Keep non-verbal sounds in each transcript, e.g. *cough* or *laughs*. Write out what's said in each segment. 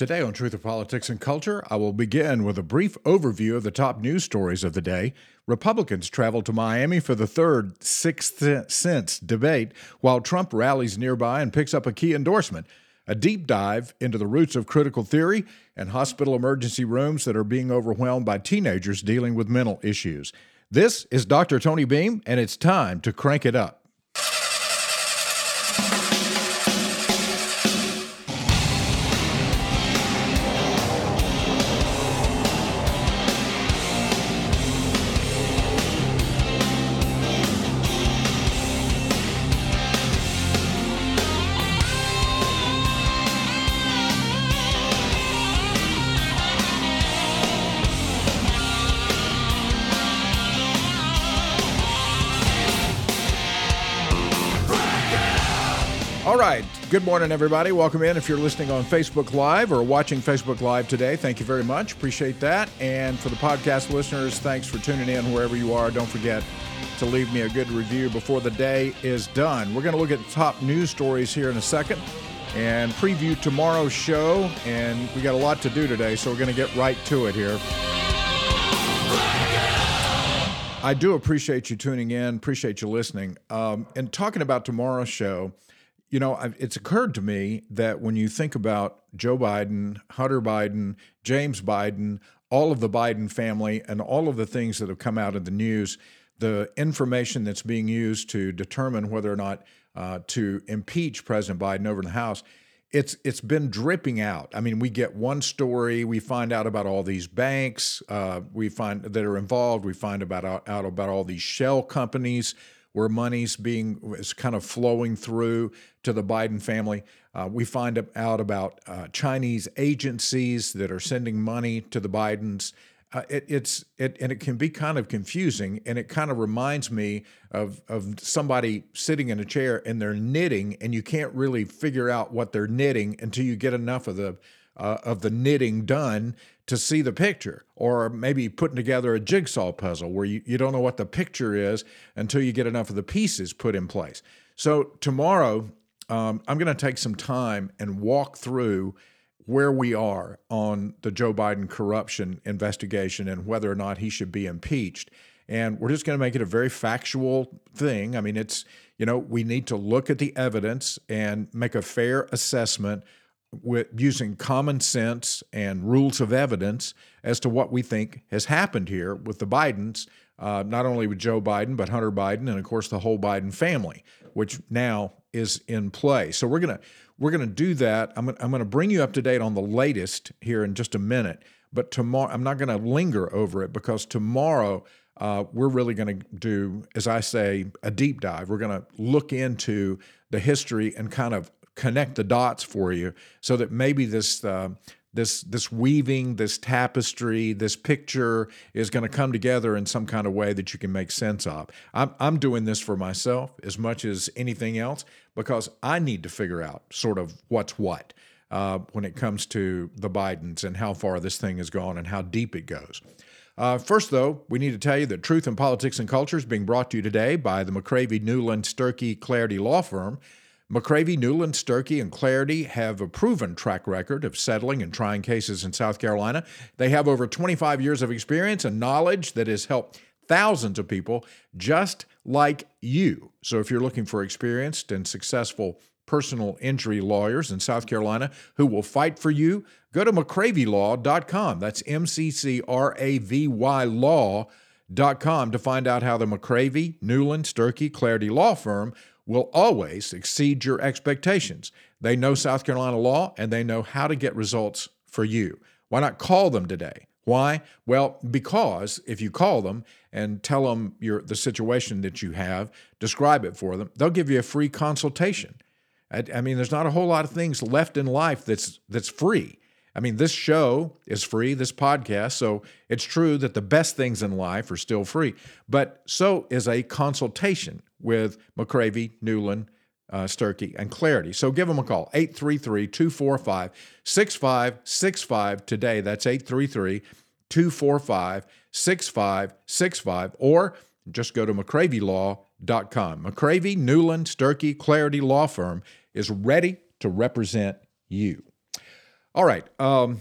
Today on Truth of Politics and Culture, I will begin with a brief overview of the top news stories of the day. Republicans travel to Miami for the third Sixth Sense debate, while Trump rallies nearby and picks up a key endorsement. A deep dive into the roots of critical theory and hospital emergency rooms that are being overwhelmed by teenagers dealing with mental issues. This is Dr. Tony Beam, and it's time to crank it up. Good morning, everybody. Welcome in. If you're listening on Facebook Live or watching Facebook Live today, thank you very much. Appreciate that. And for the podcast listeners, thanks for tuning in wherever you are. Don't forget to leave me a good review before the day is done. We're going to look at top news stories here in a second and preview tomorrow's show. And we got a lot to do today, so we're going to get right to it here. I do appreciate you tuning in, appreciate you listening. Um, and talking about tomorrow's show, you know, it's occurred to me that when you think about Joe Biden, Hunter Biden, James Biden, all of the Biden family, and all of the things that have come out in the news, the information that's being used to determine whether or not uh, to impeach President Biden over in the House, it's it's been dripping out. I mean, we get one story, we find out about all these banks, uh, we find that are involved, we find about out about all these shell companies where money's being is kind of flowing through to the Biden family. Uh, we find out about uh, Chinese agencies that are sending money to the Bidens. Uh, it, it's it and it can be kind of confusing, and it kind of reminds me of of somebody sitting in a chair and they're knitting, and you can't really figure out what they're knitting until you get enough of the uh, of the knitting done to see the picture, or maybe putting together a jigsaw puzzle where you, you don't know what the picture is until you get enough of the pieces put in place. So, tomorrow, um, I'm going to take some time and walk through where we are on the Joe Biden corruption investigation and whether or not he should be impeached. And we're just going to make it a very factual thing. I mean, it's, you know, we need to look at the evidence and make a fair assessment with using common sense and rules of evidence as to what we think has happened here with the Bidens, uh, not only with Joe Biden, but Hunter Biden, and of course the whole Biden family, which now is in play. So we're gonna we're gonna do that. I'm gonna, I'm gonna bring you up to date on the latest here in just a minute. But tomorrow, I'm not gonna linger over it because tomorrow. Uh, we're really going to do, as I say, a deep dive. We're going to look into the history and kind of connect the dots for you so that maybe this uh, this this weaving this tapestry this picture is going to come together in some kind of way that you can make sense of I'm, I'm doing this for myself as much as anything else because i need to figure out sort of what's what uh, when it comes to the bidens and how far this thing has gone and how deep it goes uh, first, though, we need to tell you that Truth in Politics and Culture is being brought to you today by the McCravy Newland Sturkey Clarity Law Firm. McCravy, Newland, Sturkey, and Clarity have a proven track record of settling and trying cases in South Carolina. They have over 25 years of experience and knowledge that has helped thousands of people just like you. So if you're looking for experienced and successful personal injury lawyers in South Carolina who will fight for you, go to McCravyLaw.com. That's M C C R A V Y Law.com to find out how the McCravy, Newland, Sturkey, Clarity Law Firm will always exceed your expectations. They know South Carolina law and they know how to get results for you. Why not call them today? Why? Well, because if you call them and tell them your the situation that you have, describe it for them, they'll give you a free consultation. I, I mean, there's not a whole lot of things left in life that's that's free. I mean, this show is free, this podcast, so it's true that the best things in life are still free, but so is a consultation with McCravy, Newland, uh, Sturkey, and Clarity. So give them a call, 833 245 6565 today. That's 833 245 6565, or just go to McCravyLaw.com. McCravy, Newland, Sturkey, Clarity Law Firm is ready to represent you. All right. Um,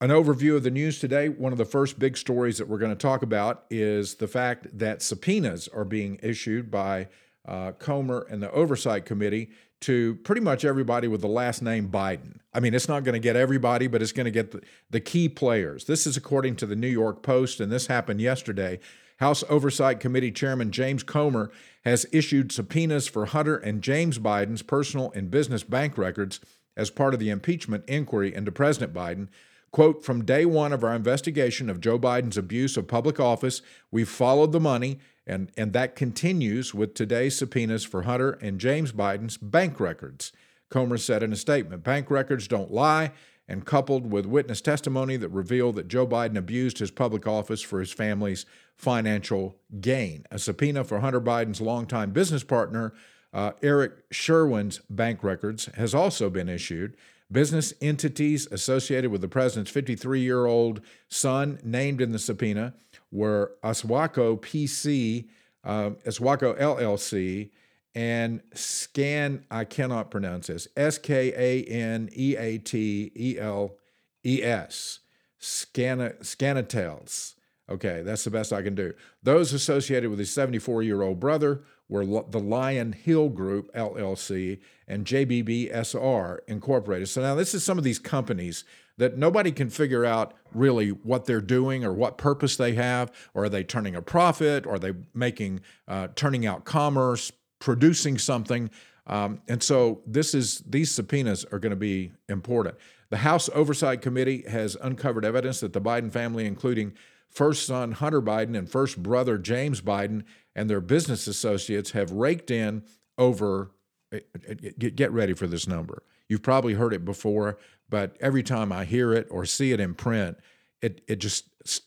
an overview of the news today. One of the first big stories that we're going to talk about is the fact that subpoenas are being issued by uh, Comer and the Oversight Committee to pretty much everybody with the last name Biden. I mean, it's not going to get everybody, but it's going to get the, the key players. This is according to the New York Post, and this happened yesterday. House Oversight Committee Chairman James Comer has issued subpoenas for Hunter and James Biden's personal and business bank records as part of the impeachment inquiry into President Biden. Quote, from day one of our investigation of Joe Biden's abuse of public office, we've followed the money, and, and that continues with today's subpoenas for Hunter and James Biden's bank records. Comer said in a statement Bank records don't lie, and coupled with witness testimony that revealed that Joe Biden abused his public office for his family's financial gain. A subpoena for Hunter Biden's longtime business partner, uh, Eric Schwerin's bank records, has also been issued. Business entities associated with the president's 53 year old son, named in the subpoena, were Owasco PC, uh, Owasco LLC, and Scan, I cannot pronounce this, S K A N E A T E L E S, Scanatels. Okay, that's the best I can do. Those associated with his 74 year old brother were the Lion Hall Group, LLC, and JBBSR Incorporated. So now this is some of these companies that nobody can figure out really what they're doing or what purpose they have. Or are they turning a profit? Or are they making, uh, turning out commerce, producing something? Um, and so this is these subpoenas are going to be important. The House Oversight Committee has uncovered evidence that the Biden family, including first son Hunter Biden and first brother James Biden and their business associates, have raked in over. Eh, eh, get ready for this number. You've probably heard it before, but every time I hear it or see it in print, it, it just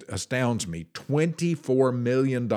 astounds me. $24 million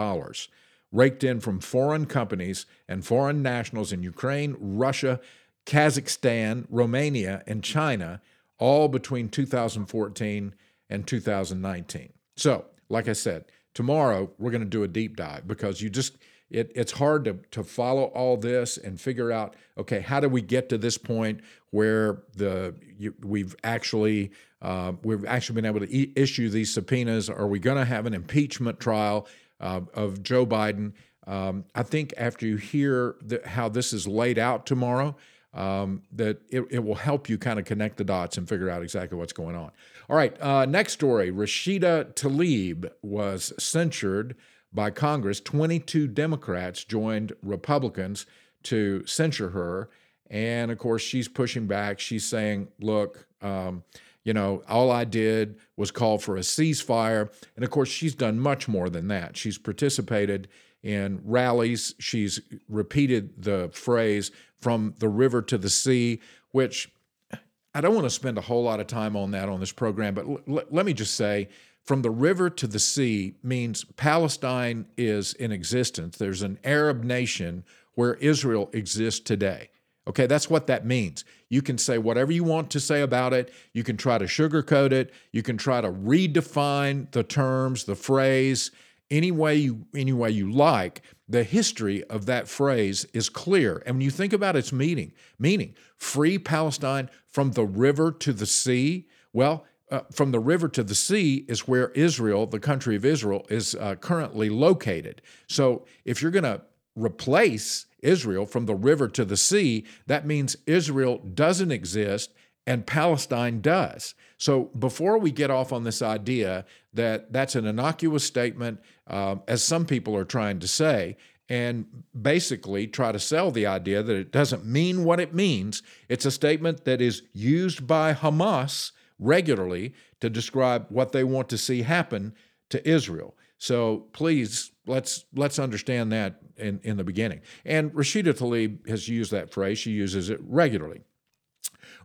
raked in from foreign companies and foreign nationals in Ukraine, Russia, Kazakhstan, Romania, and China, all between 2014 and 2019. So, like I said, tomorrow we're going to do a deep dive because you just it, it's hard to, to follow all this and figure out okay how do we get to this point where the you, we've actually uh, we've actually been able to e- issue these subpoenas? Are we going to have an impeachment trial uh, of Joe Biden? Um, I think after you hear the, how this is laid out tomorrow um, that it, it, will help you kind of connect the dots and figure out exactly what's going on. All right, uh, next story Rashida Tlaib was censured by Congress. 22 Democrats joined Republicans to censure her. And of course, she's pushing back. She's saying, look, um, you know, all I did was call for a ceasefire. And of course, she's done much more than that. She's participated in rallies. She's repeated the phrase from the river to the sea, which I don't want to spend a whole lot of time on that on this program, but l- let me just say from the river to the sea means Palestine is in existence. There's an Arab nation where Israel exists today. Okay, that's what that means. You can say whatever you want to say about it. You can try to sugarcoat it. You can try to redefine the terms, the phrase, any way you any way you like the history of that phrase is clear and when you think about its meaning meaning free palestine from the river to the sea well uh, from the river to the sea is where israel the country of israel is uh, currently located so if you're going to replace israel from the river to the sea that means israel doesn't exist and Palestine does. So before we get off on this idea that that's an innocuous statement, uh, as some people are trying to say, and basically try to sell the idea that it doesn't mean what it means, it's a statement that is used by Hamas regularly to describe what they want to see happen to Israel. So please let's let's understand that in, in the beginning. And Rashida Tlaib has used that phrase. She uses it regularly.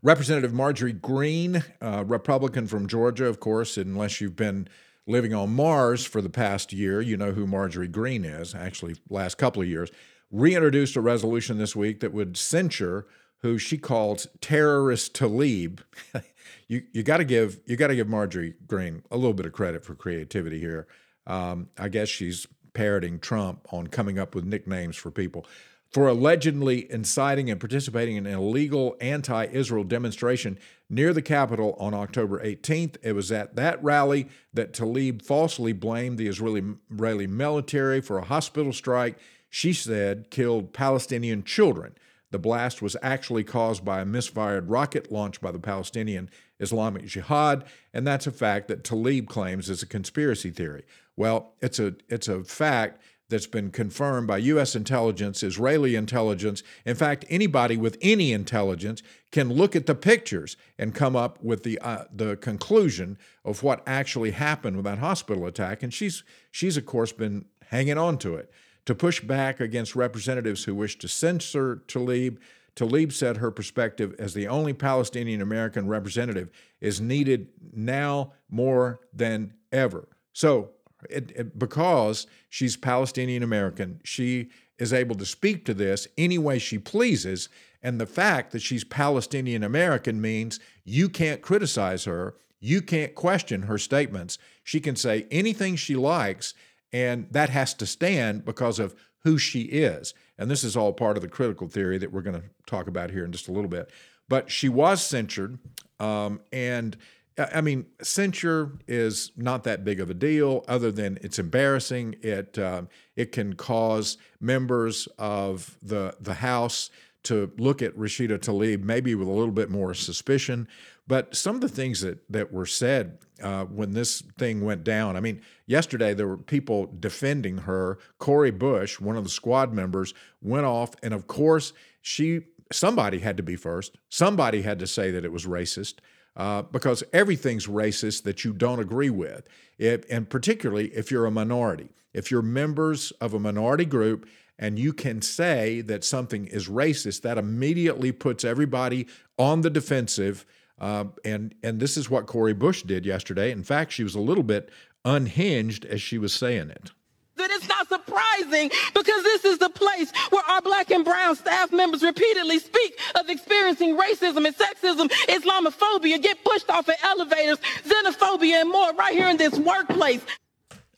Representative Marjorie Greene, uh, Republican from Georgia, of course, unless you've been living on Mars for the past year, you know who Marjorie Greene is, actually, last couple of years, reintroduced a resolution this week that would censure who she calls terrorist Talib. *laughs* you you got to give you got to give Marjorie Greene a little bit of credit for creativity here. Um, I guess she's parroting Trump on coming up with nicknames for people. For allegedly inciting and participating in an illegal anti Israel demonstration near the Capitol on October 18th. It was at that rally that Tlaib falsely blamed the Israeli, Israeli military for a hospital strike she said killed Palestinian children. The blast was actually caused by a misfired rocket launched by the Palestinian Islamic Jihad, and that's a fact that Tlaib claims is a conspiracy theory. Well, it's a it's a fact that's been confirmed by U.S. intelligence, Israeli intelligence. In fact, anybody with any intelligence can look at the pictures and come up with the uh, the conclusion of what actually happened with that hospital attack. And she's she's of course been hanging on to it to push back against representatives who wish to censor Talib. Talib said her perspective as the only Palestinian American representative is needed now more than ever. So it, it, because she's Palestinian American, she is able to speak to this any way she pleases. And the fact that she's Palestinian American means you can't criticize her, you can't question her statements. She can say anything she likes, and that has to stand because of who she is. And this is all part of the critical theory that we're going to talk about here in just a little bit. But she was censured, um, and I mean, censure is not that big of a deal, other than it's embarrassing. It um, it can cause members of the the House to look at Rashida Tlaib maybe with a little bit more suspicion. But some of the things that that were said uh, when this thing went down, I mean, yesterday there were people defending her. Cori Bush, one of the squad members, went off, and of course she somebody had to be first. Somebody had to say that it was racist uh, because everything's racist that you don't agree with, if, and particularly if you're a minority. If you're members of a minority group and you can say that something is racist, that immediately puts everybody on the defensive. Uh, and and this is what Cori Bush did yesterday. In fact, she was a little bit unhinged as she was saying it that it's not surprising because this is the place where our black and brown staff members repeatedly speak of experiencing racism and sexism, Islamophobia, get pushed off of elevators, xenophobia, and more right here in this workplace.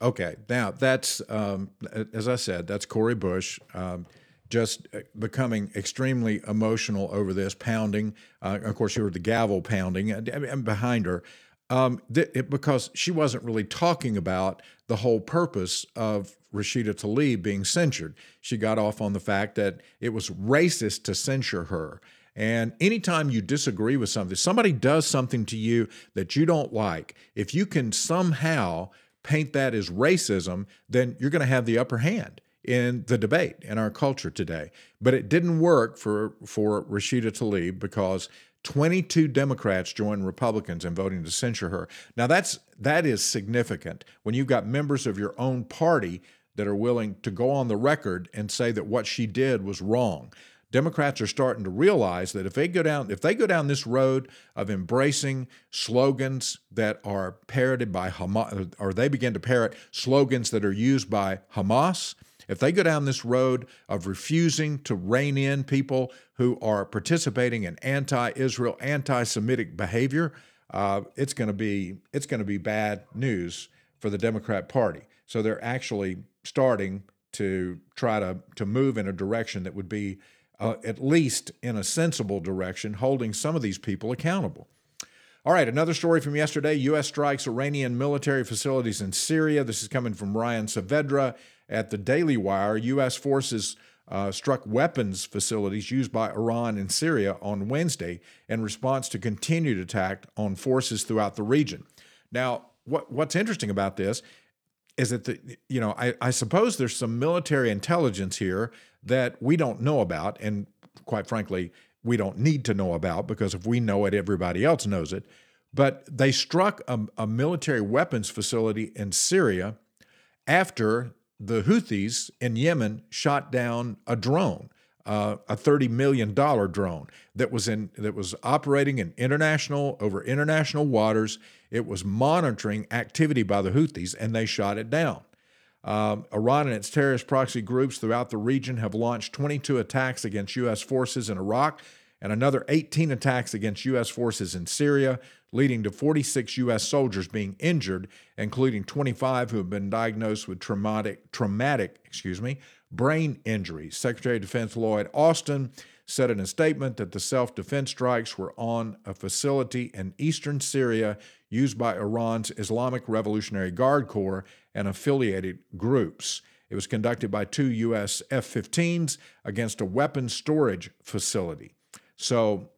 Okay, now that's, um, as I said, that's Cori Bush. Um, just becoming extremely emotional over this, pounding. Uh, of course, you heard the gavel pounding and, and behind her um, th- it, because she wasn't really talking about the whole purpose of Rashida Tlaib being censured. She got off on the fact that it was racist to censure her. And anytime you disagree with something, somebody does something to you that you don't like, if you can somehow paint that as racism, then you're going to have the upper hand in the debate in our culture today. But it didn't work for for Rashida Tlaib because 22 Democrats joined Republicans in voting to censure her. Now that's that is significant when you've got members of your own party that are willing to go on the record and say that what she did was wrong. Democrats are starting to realize that if they go down if they go down this road of embracing slogans that are parroted by Hamas or they begin to parrot slogans that are used by Hamas, if they go down this road of refusing to rein in people who are participating in anti-Israel, anti-Semitic behavior, uh, it's going to be it's going to be bad news for the Democrat Party. So they're actually starting to try to to move in a direction that would be uh, at least in a sensible direction, holding some of these people accountable. All right, another story from yesterday U.S. strikes Iranian military facilities in Syria. This is coming from Ryan Saavedra at the Daily Wire. U.S. forces uh, struck weapons facilities used by Iran and Syria on Wednesday in response to continued attack on forces throughout the region. Now, what, what's interesting about this is that the, you know I, I suppose there's some military intelligence here that we don't know about, and quite frankly, we don't need to know about because if we know it, everybody else knows it. But they struck a, a military weapons facility in Syria after the Houthis in Yemen shot down a drone, uh, a thirty million dollar drone that was in that was operating in international over international waters. It was monitoring activity by the Houthis, and they shot it down. Um, Iran and its terrorist proxy groups throughout the region have launched 22 attacks against U.S. forces in Iraq and another 18 attacks against U.S. forces in Syria, leading to 46 U.S. soldiers being injured, including 25 who have been diagnosed with traumatic, traumatic, excuse me, brain injuries. Secretary of Defense Lloyd Austin said in a statement that the self defense strikes were on a facility in eastern Syria used by Iran's Islamic Revolutionary Guard Corps and affiliated groups. It was conducted by two U.S. F 15s against a weapons storage facility. So,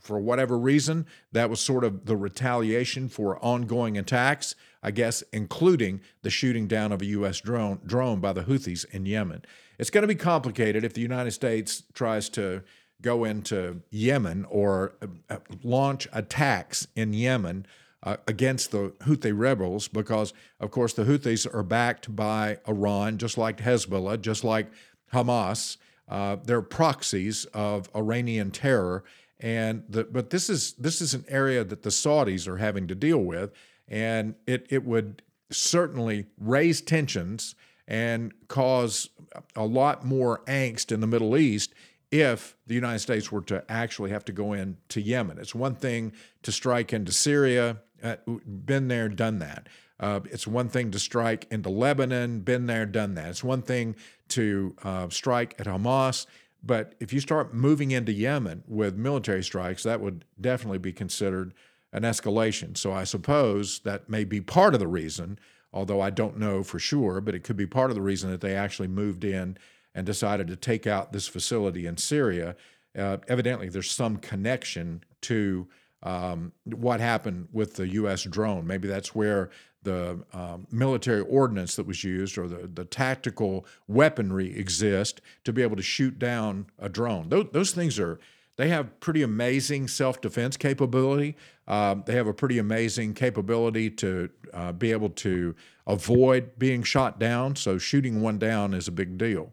for whatever reason, that was sort of the retaliation for ongoing attacks, I guess, including the shooting down of a U.S. drone, drone by the Houthis in Yemen. It's going to be complicated if the United States tries to go into Yemen or uh, launch attacks in Yemen uh, against the Houthi rebels because, of course, the Houthis are backed by Iran, just like Hezbollah, just like Hamas. Uh, they're proxies of Iranian terror, and the, but this is this is an area that the Saudis are having to deal with, and it it would certainly raise tensions and cause a lot more angst in the Middle East if the United States were to actually have to go in to Yemen. It's one thing to strike into Syria, uh, been there, done that. Uh, it's one thing to strike into Lebanon, been there, done that. It's one thing to uh, strike at Hamas, but if you start moving into Yemen with military strikes, that would definitely be considered an escalation. So I suppose that may be part of the reason although I don't know for sure, but it could be part of the reason that they actually moved in and decided to take out this facility in Syria. Uh, evidently, there's some connection to um, what happened with the U.S. drone. Maybe that's where the um, military ordnance that was used or the, the tactical weaponry exist to be able to shoot down a drone. Those, those things are they have pretty amazing self defense capability. Uh, they have a pretty amazing capability to uh, be able to avoid being shot down. So, shooting one down is a big deal.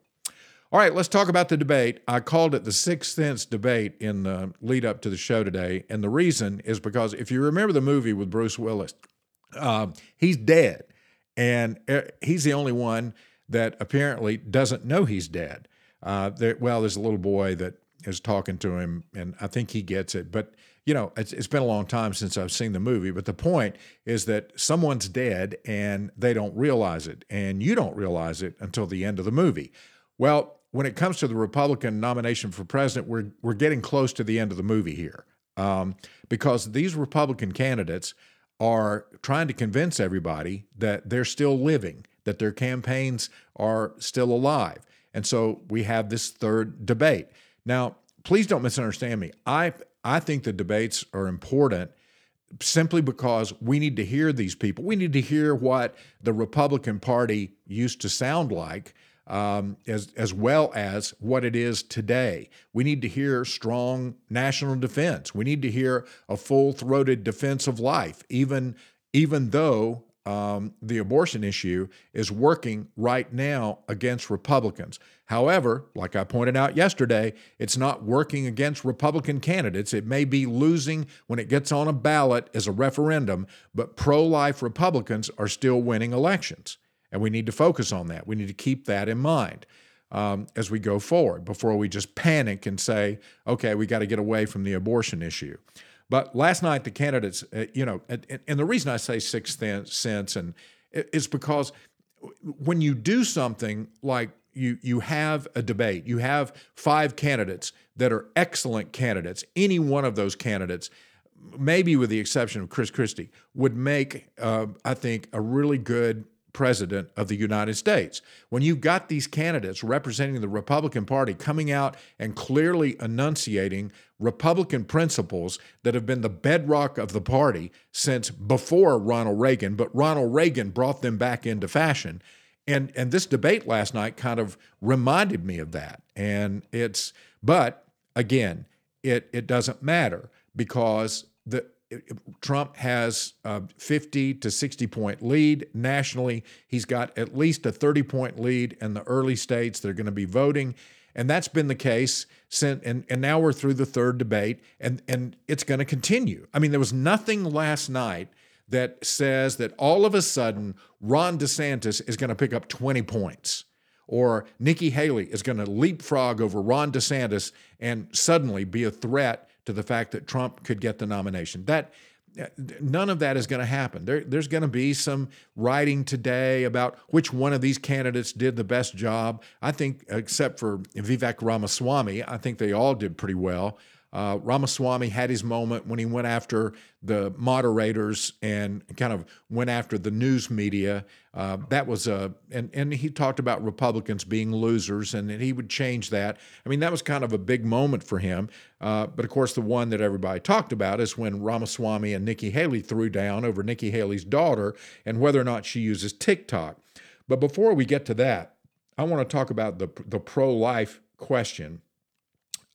All right, let's talk about the debate. I called it the Sixth Sense debate in the lead up to the show today. And the reason is because if you remember the movie with Bruce Willis, uh, he's dead. And uh, he's the only one that apparently doesn't know he's dead. Uh, there, well, there's a little boy that is talking to him, and I think he gets it. But you know, it's, it's been a long time since I've seen the movie. But the point is that someone's dead and they don't realize it, and you don't realize it until the end of the movie. Well, when it comes to the Republican nomination for president, we're we're getting close to the end of the movie here, um, because these Republican candidates are trying to convince everybody that they're still living, that their campaigns are still alive, and so we have this third debate. Now, please don't misunderstand me. I I think the debates are important simply because we need to hear these people. We need to hear what the Republican Party used to sound like. Um, as as well as what it is today. We need to hear strong national defense. We need to hear a full throated defense of life, even even though um, the abortion issue is working right now against Republicans. However, like I pointed out yesterday, it's not working against Republican candidates. It may be losing when it gets on a ballot as a referendum, but pro life Republicans are still winning elections. And we need to focus on that. We need to keep that in mind. Um, as we go forward before we just panic and say, okay, we got to get away from the abortion issue. But last night, the candidates, uh, you know, and, and, the reason I say sixth sense and is because when you do something like you you have a debate, you have five candidates that are excellent candidates. Any one of those candidates, maybe with the exception of Chris Christie, would make, uh, I think, a really good president of the United States. When you've got these candidates representing the Republican Party coming out and clearly enunciating Republican principles that have been the bedrock of the party since before Ronald Reagan, but Ronald Reagan brought them back into fashion. And and this debate last night kind of reminded me of that. And it's but again, it it doesn't matter because the Trump has a 50 to 60 point lead nationally. He's got at least a 30 point lead in the early states that are going to be voting. And that's been the case since, and, and now we're through the third debate, and, and it's going to continue. I mean, there was nothing last night that says that all of a sudden Ron DeSantis is going to pick up 20 points or Nikki Haley is going to leapfrog over Ron DeSantis and suddenly be a threat to the fact that Trump could get the nomination. That uh, none of that is going to happen. There, there's going to be some writing today about which one of these candidates did the best job. I think, except for Vivek Ramaswamy, I think they all did pretty well. Uh, Ramaswamy had his moment when he went after the moderators and kind of went after the news media. Uh, that was a, and, and he talked about Republicans being losers and he would change that. I mean, that was kind of a big moment for him. Uh, but of course, the one that everybody talked about is when Ramaswamy and Nikki Haley threw down over Nikki Haley's daughter and whether or not she uses TikTok. But before we get to that, I want to talk about the, the pro life question.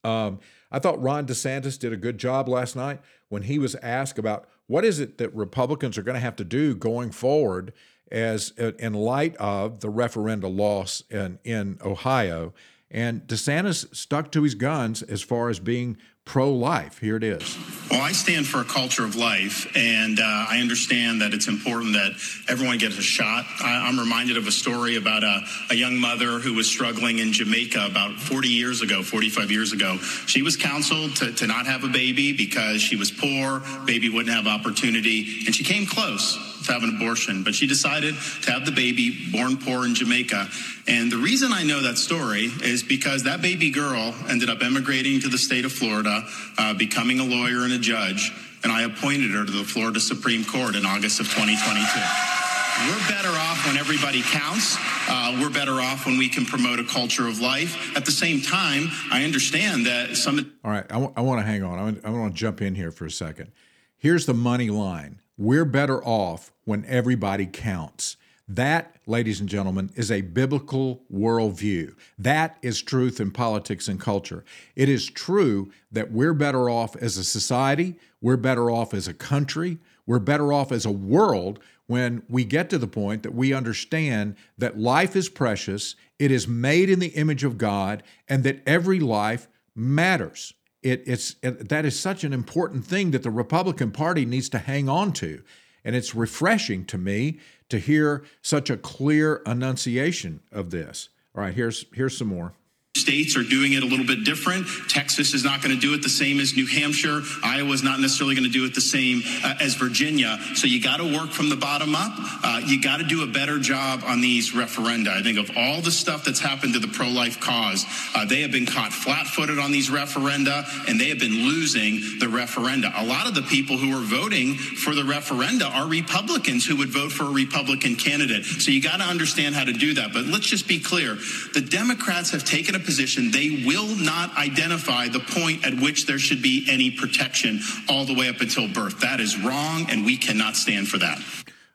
Um, I thought Ron DeSantis did a good job last night when he was asked about what is it that Republicans are going to have to do going forward as uh, in light of the referenda loss in, in Ohio. And DeSantis stuck to his guns as far as being pro life. Here it is. Well, I stand for a culture of life, and uh, I understand that it's important that everyone gets a shot. I, am reminded of a story about a, a, young mother who was struggling in Jamaica about 40 years ago, 45 years ago. She was counseled to, to not have a baby because she was poor, baby wouldn't have opportunity, and she came close to have an abortion, but she decided to have the baby born poor in Jamaica. And the reason I know that story is because that baby girl ended up emigrating to the state of Florida, uh, becoming a lawyer and a judge, and I appointed her to the Florida Supreme Court in August of 2022. We're better off when everybody counts. Uh, we're better off when we can promote a culture of life. At the same time, I understand that some. All right, I, w- I want to hang on. I want to jump in here for a second. Here's the money line we're better off when everybody counts. That, ladies and gentlemen, is a biblical worldview. That is truth in politics and culture. It is true that we're better off as a society, we're better off as a country, we're better off as a world when we get to the point that we understand that life is precious, it is made in the image of God, and that every life matters it, it's it, that is such an important thing that the Republican Party needs to hang on to. And it's refreshing to me to hear such a clear enunciation of this. All right, here's here's some more states are doing it a little bit different. Texas is not going to do it the same as New Hampshire. Iowa is not necessarily going to do it the same uh, as Virginia. So you got to work from the bottom up. Uh, you got to do a better job on these referenda. I think of all the stuff that's happened to the pro life cause, uh, they have been caught flat footed on these referenda and they have been losing the referenda. A lot of the people who are voting for the referenda are Republicans who would vote for a Republican candidate. So you got to understand how to do that. But let's just be clear the Democrats have taken a position, they will not identify the point at which there should be any protection all the way up until birth. That is wrong, and we cannot stand for that.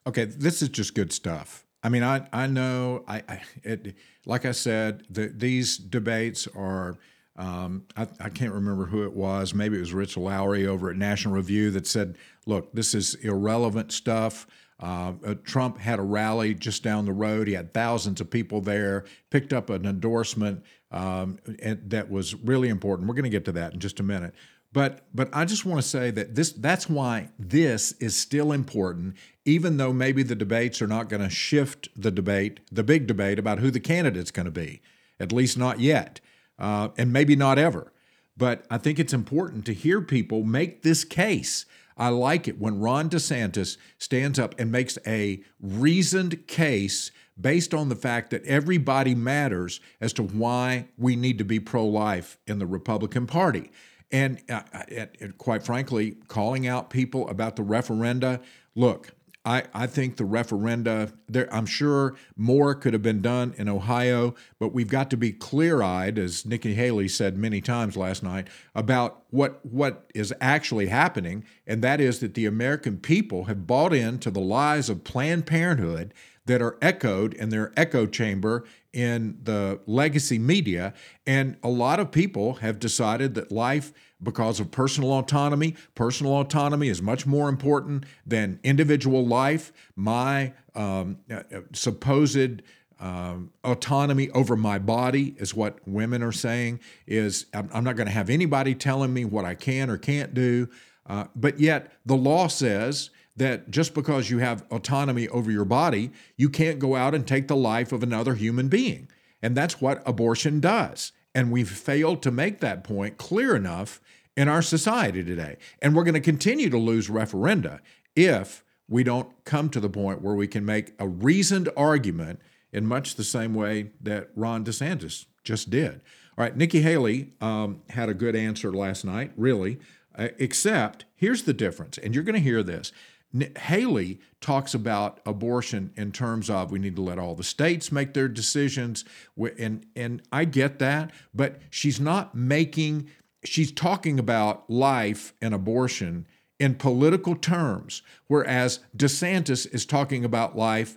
Okay, this is just good stuff. I mean, I I know I, I it, like I said, the, these debates are. Um, I, I, can't remember who it was. Maybe it was Rich Lowry over at National Review that said, "Look, this is irrelevant stuff." Uh, uh, Trump had a rally just down the road. He had thousands of people there, picked up an endorsement um, that was really important. We're going to get to that in just a minute. But but I just want to say that this that's why this is still important, even though maybe the debates are not going to shift the debate, the big debate about who the candidate's going to be, at least not yet, uh, and maybe not ever. But I think it's important to hear people make this case. I like it when Ron DeSantis stands up and makes a reasoned case based on the fact that everybody matters as to why we need to be pro life in the Republican Party. And, uh, and quite frankly, calling out people about the referenda. Look, I, I think the referenda, there, I'm sure more could have been done in Ohio, but we've got to be clear eyed, as Nikki Haley said many times last night, about what, what is actually happening. And that is that the American people have bought into the lies of Planned Parenthood that are echoed in their echo chamber in the legacy media. And a lot of people have decided that life, because of personal autonomy, personal autonomy is much more important than individual life. My um, uh, uh, supposed um, autonomy over my body is what women are saying is i'm, I'm not going to have anybody telling me what i can or can't do uh, but yet the law says that just because you have autonomy over your body, you can't go out and take the life of another human being. And that's what abortion does. And we've failed to make that point clear enough in our society today. And we're going to continue to lose referenda if we don't come to the point where we can make a reasoned argument in much the same way that Ron DeSantis just did. All right, Nikki Haley um, had a good answer last night, really, uh, except here's the difference, and you're going to hear this. Haley talks about abortion in terms of we need to let all the states make their decisions, and and I get that, but she's not making. She's talking about life and abortion in political terms, whereas DeSantis is talking about life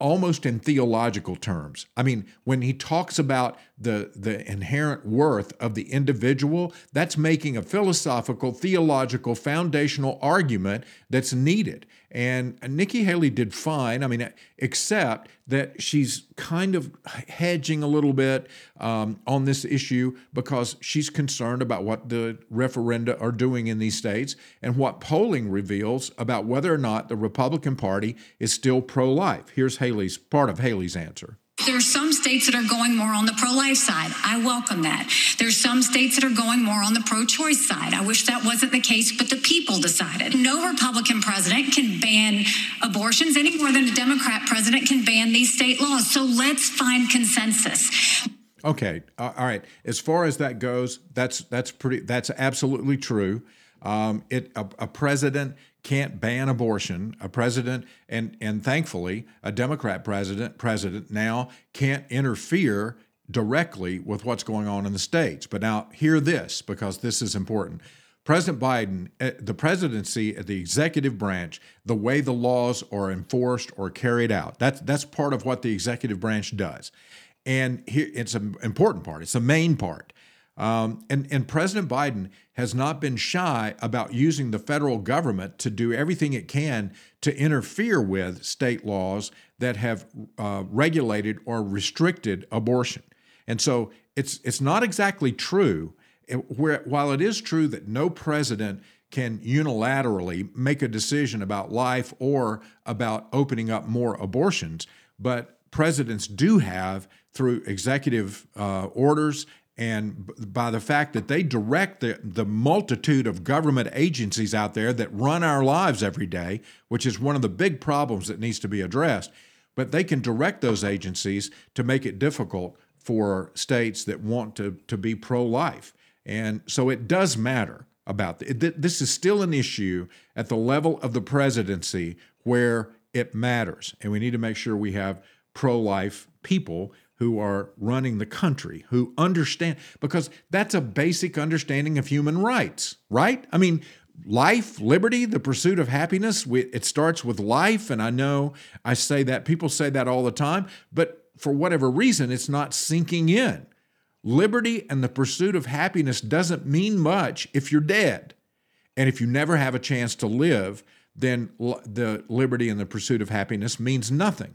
almost in theological terms. I mean, when he talks about the, the inherent worth of the individual, that's making a philosophical, theological, foundational argument that's needed. And Nikki Haley did fine. I mean, except that she's kind of hedging a little bit um, on this issue because she's concerned about what the referenda are doing in these states and what polling reveals about whether or not the Republican Party is still pro life. Here's Haley's part of Haley's answer. There are some states that are going more on the pro life side. I welcome that. There's some states that are going more on the pro choice side. I wish that wasn't the case, but the people decided. No Republican president can ban abortions any more than a Democrat president can ban these state laws. So let's find consensus. Okay, all right. As far as that goes, that's that's pretty. That's absolutely true. Um, it a, a president can't ban abortion. A president and and thankfully a Democrat president president now can't interfere directly with what's going on in the states. But now hear this because this is important. President Biden, eh, the presidency, the executive branch, the way the laws are enforced or carried out, that's that's part of what the executive branch does. And here, it's an important part. It's the main part. Um, and, and President Biden has not been shy about using the federal government to do everything it can to interfere with state laws that have uh, regulated or restricted abortion. And so it's, it's not exactly true. where, while it is true that no president can unilaterally make a decision about life or about opening up more abortions, but presidents do have through executive uh, orders and by the fact that they direct the, the multitude of government agencies out there that run our lives every day, which is one of the big problems that needs to be addressed. But they can direct those agencies to make it difficult for states that want to, to be pro life. And so it does matter about it. This is still an issue at the level of the presidency where it matters. And we need to make sure we have pro life people who are running the country, who understand, because that's a basic understanding of human rights, right? I mean, life, liberty, the pursuit of happiness, it starts with life. And I know I say that, people say that all the time, but for whatever reason, it's not sinking in. Liberty and the pursuit of happiness doesn't mean much if you're dead. And if you never have a chance to live, then the liberty and the pursuit of happiness means nothing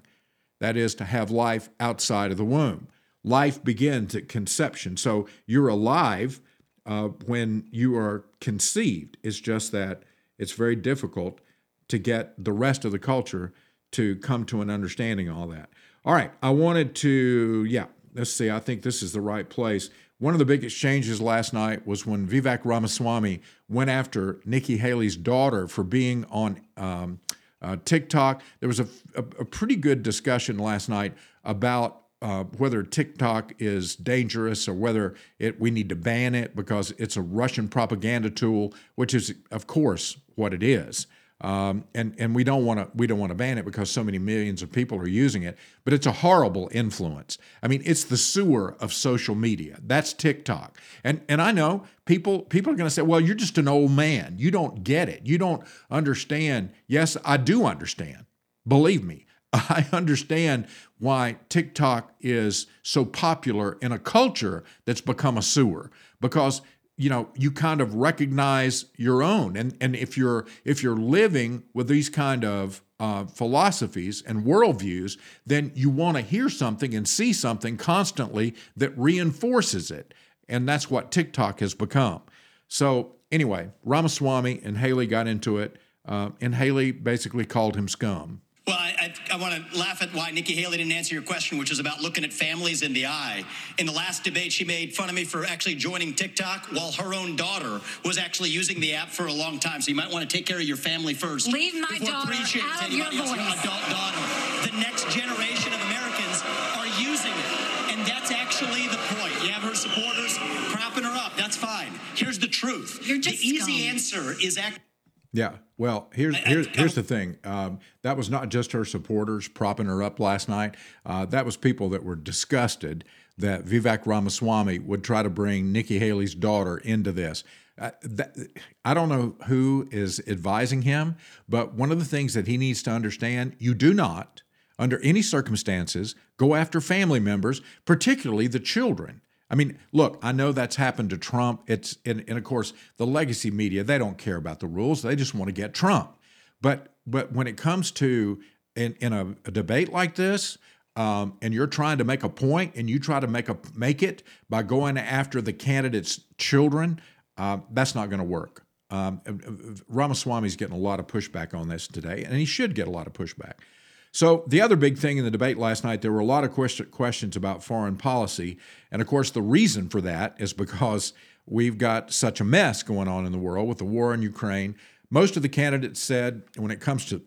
that is, to have life outside of the womb. Life begins at conception. So you're alive uh, when you are conceived. It's just that it's very difficult to get the rest of the culture to come to an understanding of all that. All right, I wanted to, yeah, let's see, I think this is the right place. One of the biggest changes last night was when Vivek Ramaswamy went after Nikki Haley's daughter for being on um, uh, TikTok. There was a, a, a, pretty good discussion last night about uh, whether TikTok is dangerous or whether it we need to ban it because it's a Russian propaganda tool, which is, of course, what it is. Um, and and we don't want to we don't want to ban it because so many millions of people are using it. But it's a horrible influence. I mean, it's the sewer of social media. That's TikTok. And and I know people people are going to say, well, you're just an old man. You don't get it. You don't understand. Yes, I do understand. Believe me, *laughs* I understand why TikTok is so popular in a culture that's become a sewer because you know you kind of recognize your own. And and if you're if you're living with these kind of uh, philosophies and worldviews then you want to hear something and see something constantly that reinforces it. And that's what tiktok has become. So anyway ramaswamy and haley got into it. Uh, and haley basically called him scum Well, I, I, I want to laugh at why Nikki Haley didn't answer your question, which is about looking at families in the eye. In the last debate, she made fun of me for actually joining TikTok while her own daughter was actually using the app for a long time. So you might want to take care of your family first. Leave my daughter out of your voice. adult daughter. The next generation of Americans are using it. And that's actually the point. You have her supporters propping her up. That's fine. Here's the truth. You're just the easy scum. answer is act. Yeah. Well, here's here's, here's the thing. Um, that was not just her supporters propping her up last night. Uh, that was people that were disgusted that Vivek Ramaswamy would try to bring Nikki Haley's daughter into this. Uh, that, I don't know who is advising him, but one of the things that he needs to understand: you do not, under any circumstances, go after family members, particularly the children. I mean, look, I know that's happened to Trump. It's and, and of course the legacy media, they don't care about the rules. They just want to get Trump. But but when it comes to in, in a, a debate like this, um, and you're trying to make a point and you try to make a make it by going after the candidate's children, uh, that's not going to work. Um, Ramaswamy's getting a lot of pushback on this today, and he should get a lot of pushback. So, the other big thing in the debate last night, there were a lot of question, questions about foreign policy. And of course, the reason for that is because we've got such a mess going on in the world with the war in Ukraine. Most of the candidates said when it comes to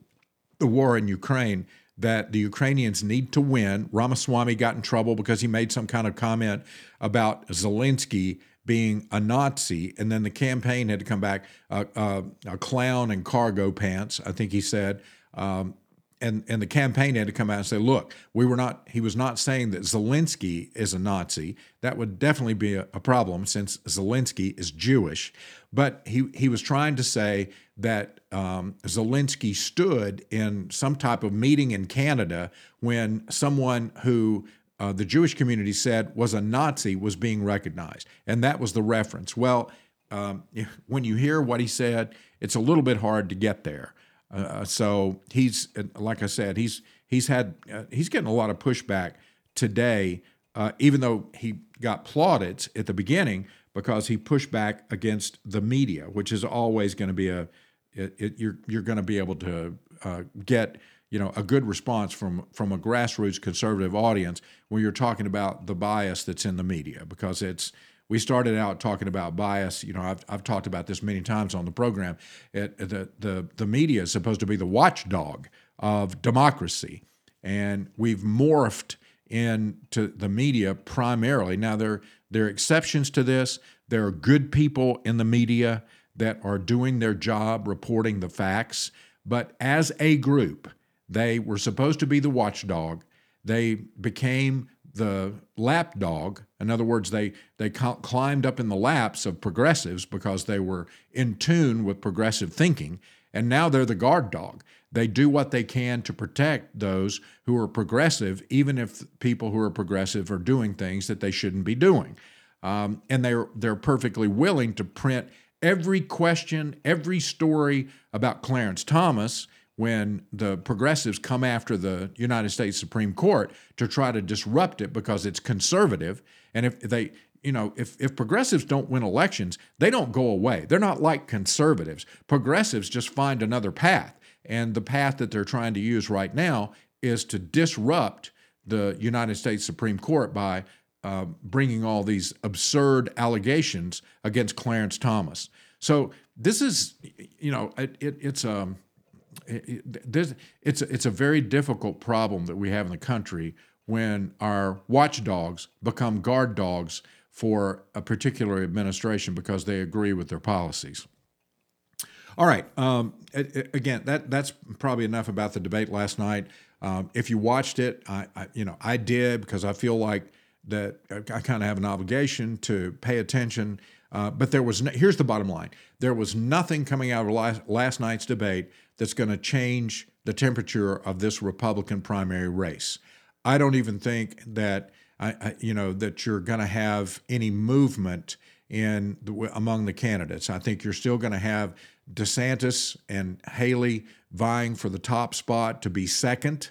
the war in Ukraine that the Ukrainians need to win. Ramaswamy got in trouble because he made some kind of comment about Zelensky being a Nazi, and then the campaign had to come back uh, uh, a clown in cargo pants. I think he said. Um, and and the campaign had to come out and say, look, we were not. He was not saying that Zelensky is a Nazi. That would definitely be a, a problem since Zelensky is Jewish. But he he was trying to say that um, Zelensky stood in some type of meeting in Canada when someone who uh, the Jewish community said was a Nazi was being recognized, and that was the reference. Well, um, *laughs* when you hear what he said, it's a little bit hard to get there. Uh, so he's like I said, he's he's had uh, he's getting a lot of pushback today, uh, even though he got plaudits at the beginning because he pushed back against the media, which is always going to be a it, it, you're you're going to be able to uh, get you know a good response from from a grassroots conservative audience when you're talking about the bias that's in the media because it's we started out talking about bias. You know, I've, I've talked about this many times on the program. It, the, the, the media is supposed to be the watchdog of democracy. And we've morphed into the media primarily. Now, there, there are exceptions to this. There are good people in the media that are doing their job reporting the facts. But as a group, they were supposed to be the watchdog. They became the lapdog. In other words, they they climbed up in the laps of progressives because they were in tune with progressive thinking, and now they're the guard dog. They do what they can to protect those who are progressive, even if people who are progressive are doing things that they shouldn't be doing. Um, and they're they're perfectly willing to print every question, every story about Clarence Thomas when the progressives come after the United States Supreme Court to try to disrupt it because it's conservative. And if they, you know, if, if progressives don't win elections, they don't go away. They're not like conservatives. Progressives just find another path. And the path that they're trying to use right now is to disrupt the United States Supreme Court by uh, bringing all these absurd allegations against Clarence Thomas. So this is, you know, it, it, it's um, there's, it's it's a very difficult problem that we have in the country when our watchdogs become guard dogs for a particular administration because they agree with their policies. All right. Um, again, that that's probably enough about the debate last night. Um, if you watched it, I, I, you know I did because I feel like that I kind of have an obligation to pay attention. Uh, but there was no, here's the bottom line: there was nothing coming out of last, last night's debate that's going to change the temperature of this Republican primary race. I don't even think that I, I you know that you're going to have any movement in the, among the candidates. I think you're still going to have DeSantis and Haley vying for the top spot to be second.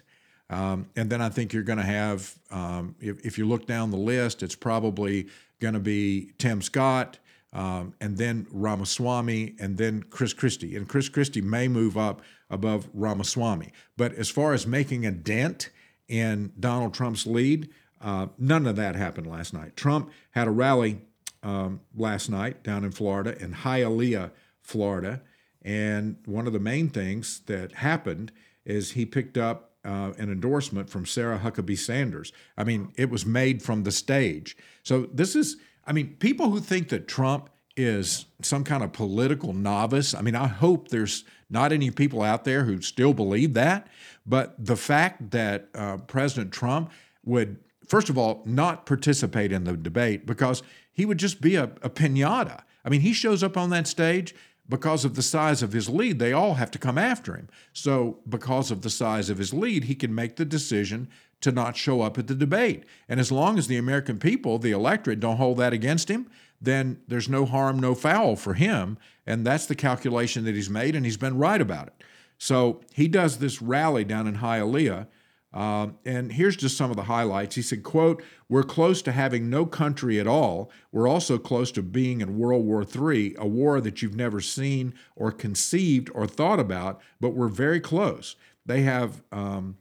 Um, and then I think you're going to have, um, if, if, you look down the list, it's probably going to be Tim Scott, um, and then Ramaswamy, and then Chris Christie. And Chris Christie may move up above Ramaswamy. But as far as making a dent in Donald Trump's lead, uh, none of that happened last night. Trump had a rally um, last night down in Florida, in Hialeah, Florida. And one of the main things that happened is he picked up uh, an endorsement from Sarah Huckabee Sanders. I mean, it was made from the stage. So this is, I mean, people who think that Trump is some kind of political novice. I mean, I hope there's not any people out there who still believe that. But the fact that uh, President Trump would, first of all, not participate in the debate because he would just be a, a pinata. I mean, he shows up on that stage because of the size of his lead, they all have to come after him. So, because of the size of his lead, he can make the decision to not show up at the debate. And as long as the American people, the electorate, don't hold that against him, then there's no harm, no foul for him. And that's the calculation that he's made, and he's been right about it. So he does this rally down in Hialeah uh, and here's just some of the highlights. He said, quote, we're close to having no country at all. We're also close to being in World War III, a war that you've never seen or conceived or thought about, but we're very close. They have, um,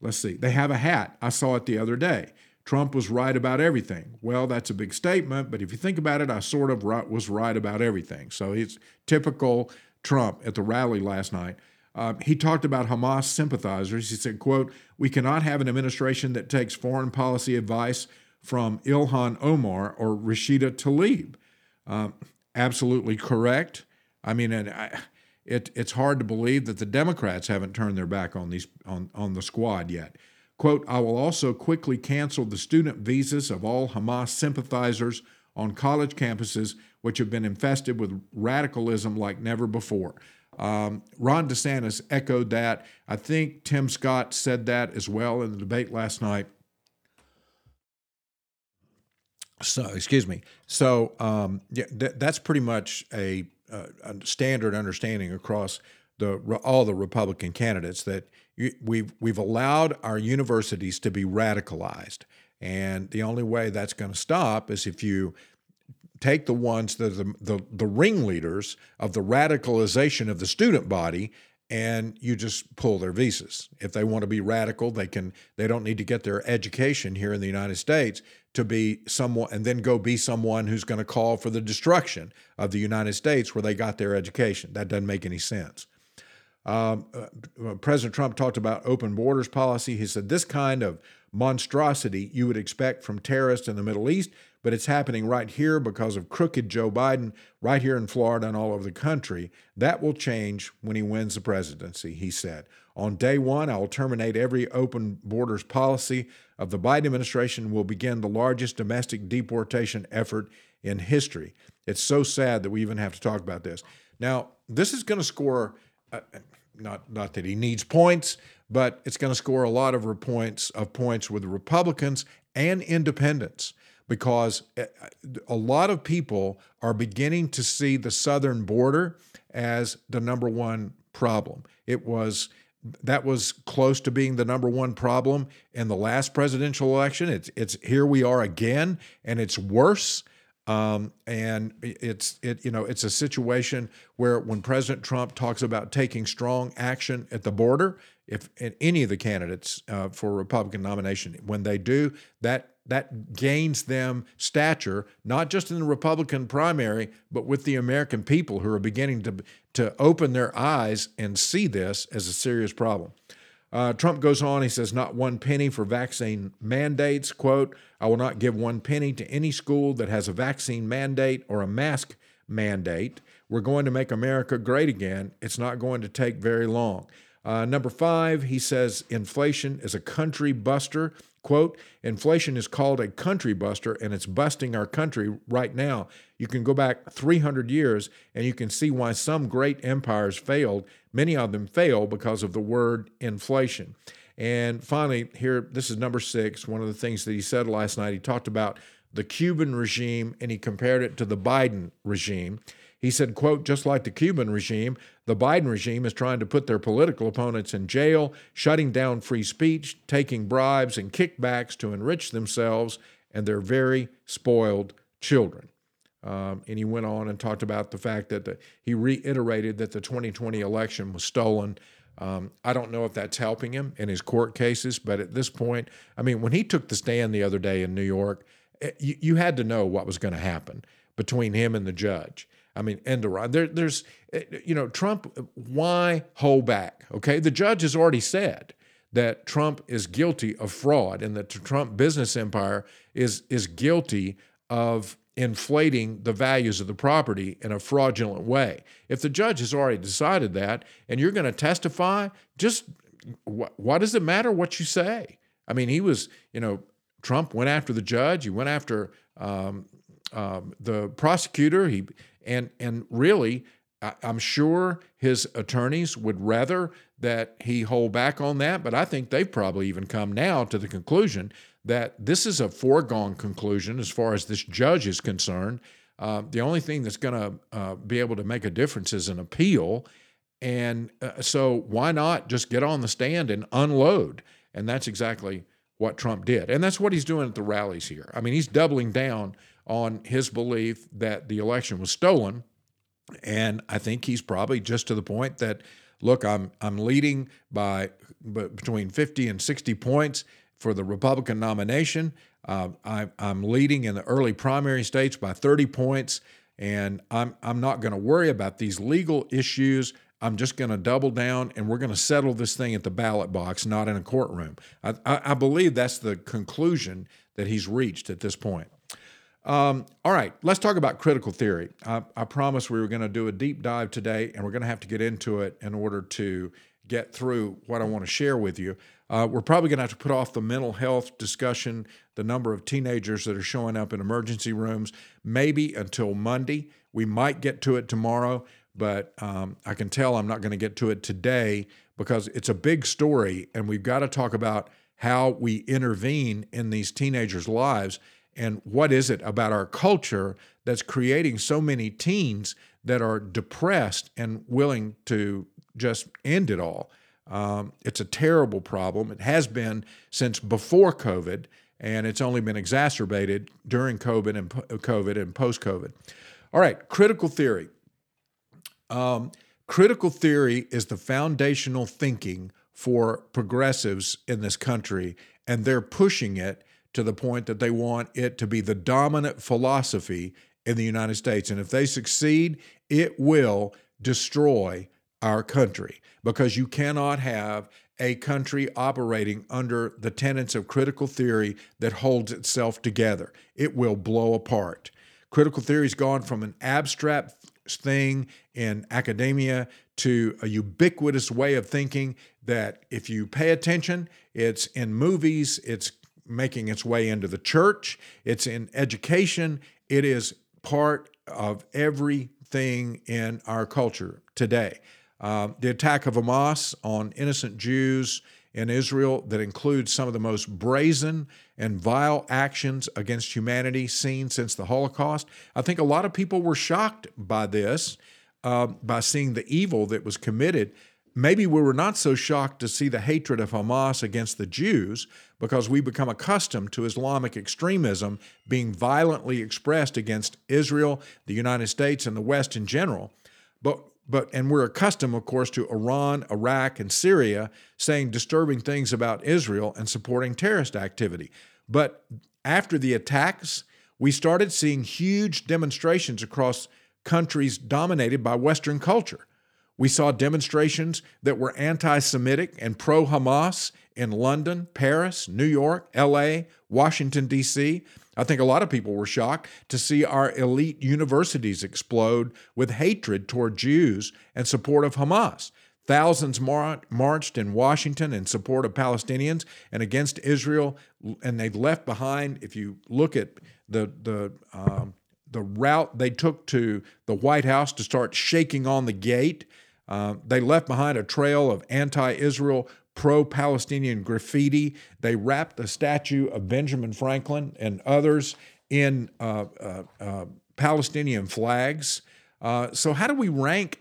let's see, they have a hat. I saw it the other day. Trump was right about everything. Well, that's a big statement, but if you think about it, I sort of right, was right about everything. So it's typical Trump at the rally last night. Uh, he talked about Hamas sympathizers. He said, quote, we cannot have an administration that takes foreign policy advice from Ilhan Omar or Rashida Tlaib. Um, absolutely correct. I mean, and I, it, it's hard to believe that the Democrats haven't turned their back on these on, on the squad yet. Quote, I will also quickly cancel the student visas of all Hamas sympathizers on college campuses, which have been infested with radicalism like never before. Um, Ron DeSantis echoed that. I think Tim Scott said that as well in the debate last night. So, excuse me. So, um, yeah, th- that's pretty much a, Uh, a, standard understanding across the all the Republican candidates that we've we've allowed our universities to be radicalized, and the only way that's going to stop is if you take the ones that the, the, the ringleaders of the radicalization of the student body and you just pull their visas. If they want to be radical, they can they don't need to get their education here in the United States to be someone and then go be someone who's going to call for the destruction of the United States where they got their education. That doesn't make any sense. Um, uh, President Trump talked about open borders policy. He said this kind of monstrosity you would expect from terrorists in the Middle East but it's happening right here because of crooked Joe Biden, right here in Florida and all over the country. That will change when he wins the presidency, he said. On day one, I will terminate every open borders policy of the Biden administration will begin the largest domestic deportation effort in history. It's so sad that we even have to talk about this. Now, this is going to score, uh, not, not that he needs points, but it's going to score a lot of points of points with Republicans and independents because eh, a lot of people are beginning to see the southern border as the number one problem. It was that was close to being the number one problem in the last presidential election. It's it's here we are again, and it's worse. Um, and it's it you know it's a situation where when President Trump talks about taking strong action at the border, if any of the candidates uh, for Republican nomination, when they do that that gains them stature, not just in the Republican primary, but with the American people who are beginning to, to open their eyes and see this as a serious problem. Uh, Trump goes on, he says, not one penny for vaccine mandates. Quote, I will not give one penny to any school that has a vaccine mandate or a mask mandate. We're going to make America great again. It's not going to take very long. Uh, number five, he says inflation is a country buster. Quote, inflation is called a country buster and it's busting our country right now. You can go back 300 years and you can see why some great empires failed. Many of them fail because of the word inflation. And finally, here, this is number six. One of the things that he said last night, he talked about the Cuban regime and he compared it to the Biden regime. He said, quote, just like the Cuban regime, the Biden regime is trying to put their political opponents in jail, shutting down free speech, taking bribes and kickbacks to enrich themselves and their very spoiled children. Um, and he went on and talked about the fact that the, he reiterated that the 2020 election was stolen. Um, I don't know if that's helping him in his court cases, but at this point, I mean, when he took the stand the other day in New York, eh, you, you had to know what was going to happen between him and the judge. I mean, Engoron. There, there's, eh, you know, Trump. Why hold back? Okay, the judge has already said that Trump is guilty of fraud and that the Trump business empire is is guilty of inflating the values of the property in a fraudulent way. If the judge has already decided that and you're going to testify, just wh- what does it matter what you say? I mean, he was, you know, Trump went after the judge, he went after um, um, the prosecutor, he and and really I'm sure his attorneys would rather that he hold back on that, but I think they've probably even come now to the conclusion that this is a foregone conclusion as far as this judge is concerned. Uh, the only thing that's going to uh, be able to make a difference is an appeal. And uh, so, why not just get on the stand and unload? And that's exactly what Trump did. And that's what he's doing at the rallies here. I mean, he's doubling down on his belief that the election was stolen. And I think he's probably just to the point that, look, I'm, I'm leading by between 50 and 60 points for the Republican nomination. Uh, I, am leading in the early primary states by 30 points, and I'm, I'm not going to worry about these legal issues. I'm just going to double down and we're going to settle this thing at the ballot box, not in a courtroom. I, I, I believe that's the conclusion that he's reached at this point. Um, all right, let's talk about critical theory. I, I promised we were going to do a deep dive today, and we're going to have to get into it in order to get through what I want to share with you. Uh, we're probably going to have to put off the mental health discussion, the number of teenagers that are showing up in emergency rooms, maybe until Monday. We might get to it tomorrow, but um, I can tell I'm not going to get to it today because it's a big story, and we've got to talk about how we intervene in these teenagers' lives and what is it about our culture that's creating so many teens that are depressed and willing to just end it all. Um, it's a terrible problem. It has been since before COVID, and it's only been exacerbated during COVID and COVID and post COVID. All right, critical theory. Um, critical theory is the foundational thinking for progressives in this country, and they're pushing it to the point that they want it to be the dominant philosophy in the United States. And if they succeed, it will destroy our country because you cannot have a country operating under the tenets of critical theory that holds itself together. It will blow apart. Critical theory's gone from an abstract thing in academia to a ubiquitous way of thinking that if you pay attention, it's in movies, it's making its way into the church, it's in education, it is part of everything in our culture today. Uh, the attack of Hamas on innocent Jews in Israel that includes some of the most brazen and vile actions against humanity seen since the Holocaust. I think a lot of people were shocked by this, uh, by seeing the evil that was committed. Maybe we were not so shocked to see the hatred of Hamas against the Jews because we become accustomed to Islamic extremism being violently expressed against Israel, the United States, and the West in general. But but and we're accustomed of course to Iran, Iraq and Syria saying disturbing things about Israel and supporting terrorist activity. But after the attacks, we started seeing huge demonstrations across countries dominated by western culture. We saw demonstrations that were anti Semitic and pro Hamas in London, Paris, New York, LA, Washington, D.C. I think a lot of people were shocked to see our elite universities explode with hatred toward Jews and support of Hamas. Thousands mar- marched in Washington in support of Palestinians and against Israel, and they've left behind. If you look at the the um, the route they took to the White House to start shaking on the gate, uh, they left behind a trail of anti-Israel pro Palestinian graffiti. They wrapped the statue of Benjamin Franklin and others in uh, uh, uh, Palestinian flags. Uh, so, how do we rank?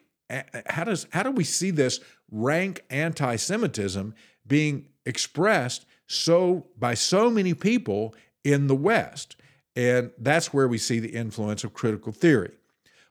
How does how do we see this rank anti-Semitism being expressed so by so many people in the West? And that's where we see the influence of critical theory,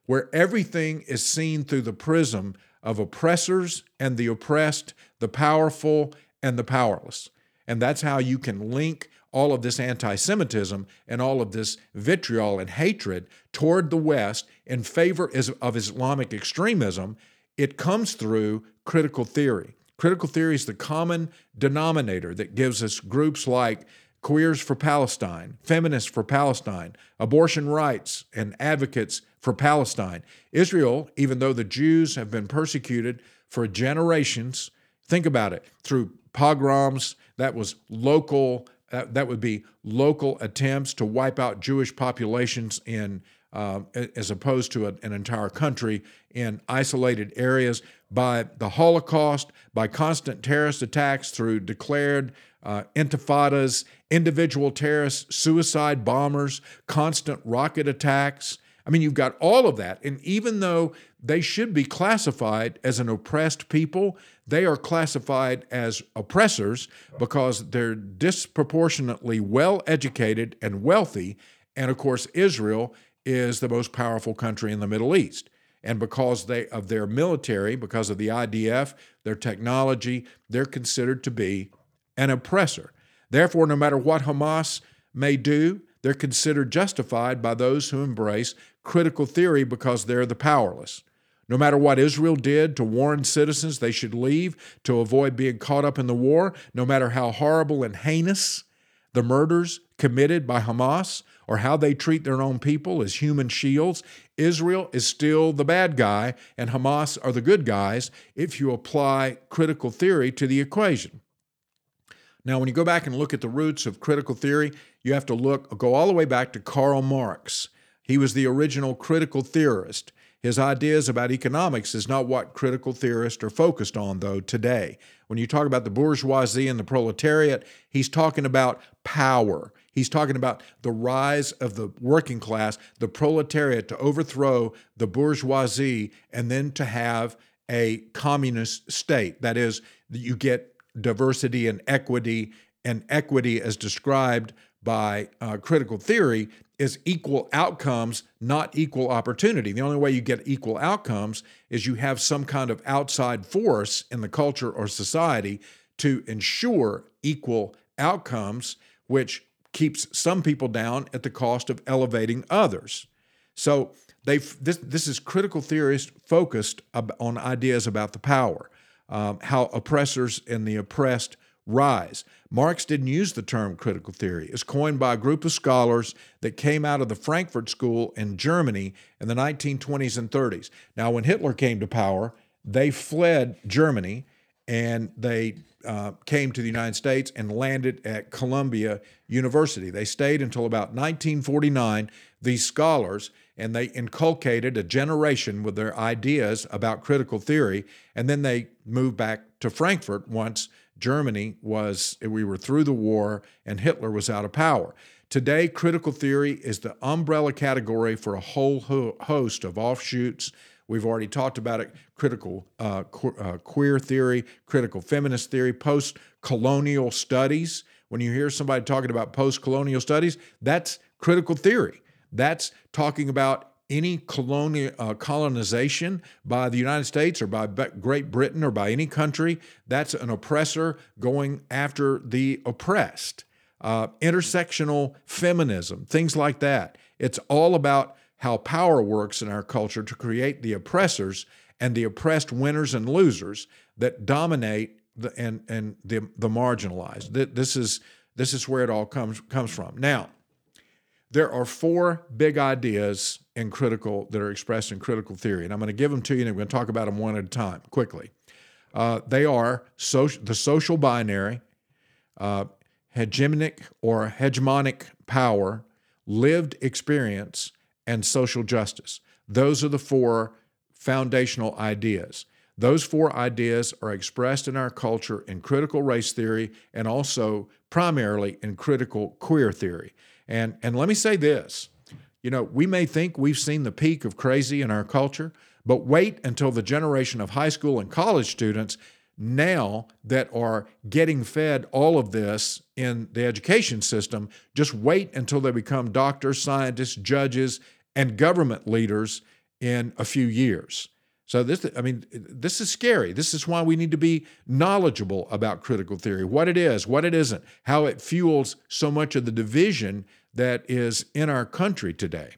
where everything is seen through the prism of oppressors and the oppressed, the powerful and the powerless. And that's how you can link all of this anti Semitism and all of this vitriol and hatred toward the West in favor of Islamic extremism. It comes through critical theory. Critical theory is the common denominator that gives us groups like Queers for Palestine, Feminists for Palestine, abortion rights, and advocates for Palestine. Israel, even though the Jews have been persecuted for generations, think about it, through pogroms, that was local, uh, that would be local attempts to wipe out Jewish populations in uh, as opposed to a, an entire country in isolated areas by the Holocaust, by constant terrorist attacks through declared uh, intifadas, individual terrorists, suicide bombers, constant rocket attacks. I mean, you've got all of that. And even though they should be classified as an oppressed people, they are classified as oppressors because they're disproportionately well educated and wealthy. And of course, Israel is the most powerful country in the Middle East. And because they of their military, because of the IDF, their technology, they're considered to be an oppressor. Therefore, no matter what Hamas may do, they're considered justified by those who embrace critical theory because they're the powerless. No matter what Israel did to warn citizens they should leave to avoid being caught up in the war, no matter how horrible and heinous the murders committed by Hamas or how they treat their own people as human shields, Israel is still the bad guy and Hamas are the good guys if you apply critical theory to the equation. Now, when you go back and look at the roots of critical theory, you have to look go all the way back to Karl Marx. He was the original critical theorist. His ideas about economics is not what critical theorists are focused on, though, today. When you talk about the bourgeoisie and the proletariat, he's talking about power. He's talking about the rise of the working class, the proletariat, to overthrow the bourgeoisie and then to have a communist state. That is, you get diversity and equity, and equity as described by uh, critical theory is equal outcomes, not equal opportunity. The only way you get equal outcomes is you have some kind of outside force in the culture or society to ensure equal outcomes, which keeps some people down at the cost of elevating others. So they this this is critical theorists focused on ideas about the power um, how oppressors and the oppressed rise. Marx didn't use the term critical theory. It's coined by a group of scholars that came out of the Frankfurt School in Germany in the 1920s and 30s. Now, when Hitler came to power, they fled Germany and they uh, came to the United States and landed at Columbia University. They stayed until about 1949. These scholars and they inculcated a generation with their ideas about critical theory, and then they moved back to Frankfurt once Germany was, we were through the war and Hitler was out of power. Today, critical theory is the umbrella category for a whole host of offshoots. We've already talked about it critical uh, uh, queer theory, critical feminist theory, post colonial studies. When you hear somebody talking about post colonial studies, that's critical theory. That's talking about any colonial uh, colonization by the United States or by Great Britain or by any country. That's an oppressor going after the oppressed. Uh, intersectional feminism, things like that. It's all about how power works in our culture to create the oppressors and the oppressed winners and losers that dominate the, and and the the marginalized. This is this is where it all comes comes from. Now, there are four big ideas in critical that are expressed in critical theory, and I'm going to give them to you, and I'm going to talk about them one at a time quickly. Uh, they are social, the social binary, uh, hegemonic or hegemonic power, lived experience, and social justice. Those are the four foundational ideas. Those four ideas are expressed in our culture in critical race theory and also primarily in critical queer theory. And and let me say this. You know, we may think we've seen the peak of crazy in our culture, but wait until the generation of high school and college students now that are getting fed all of this in the education system just wait until they become doctors, scientists, judges, and government leaders in a few years. So this, I mean, this is scary. This is why we need to be knowledgeable about critical theory, what it is, what it isn't, how it fuels so much of the division that is in our country today.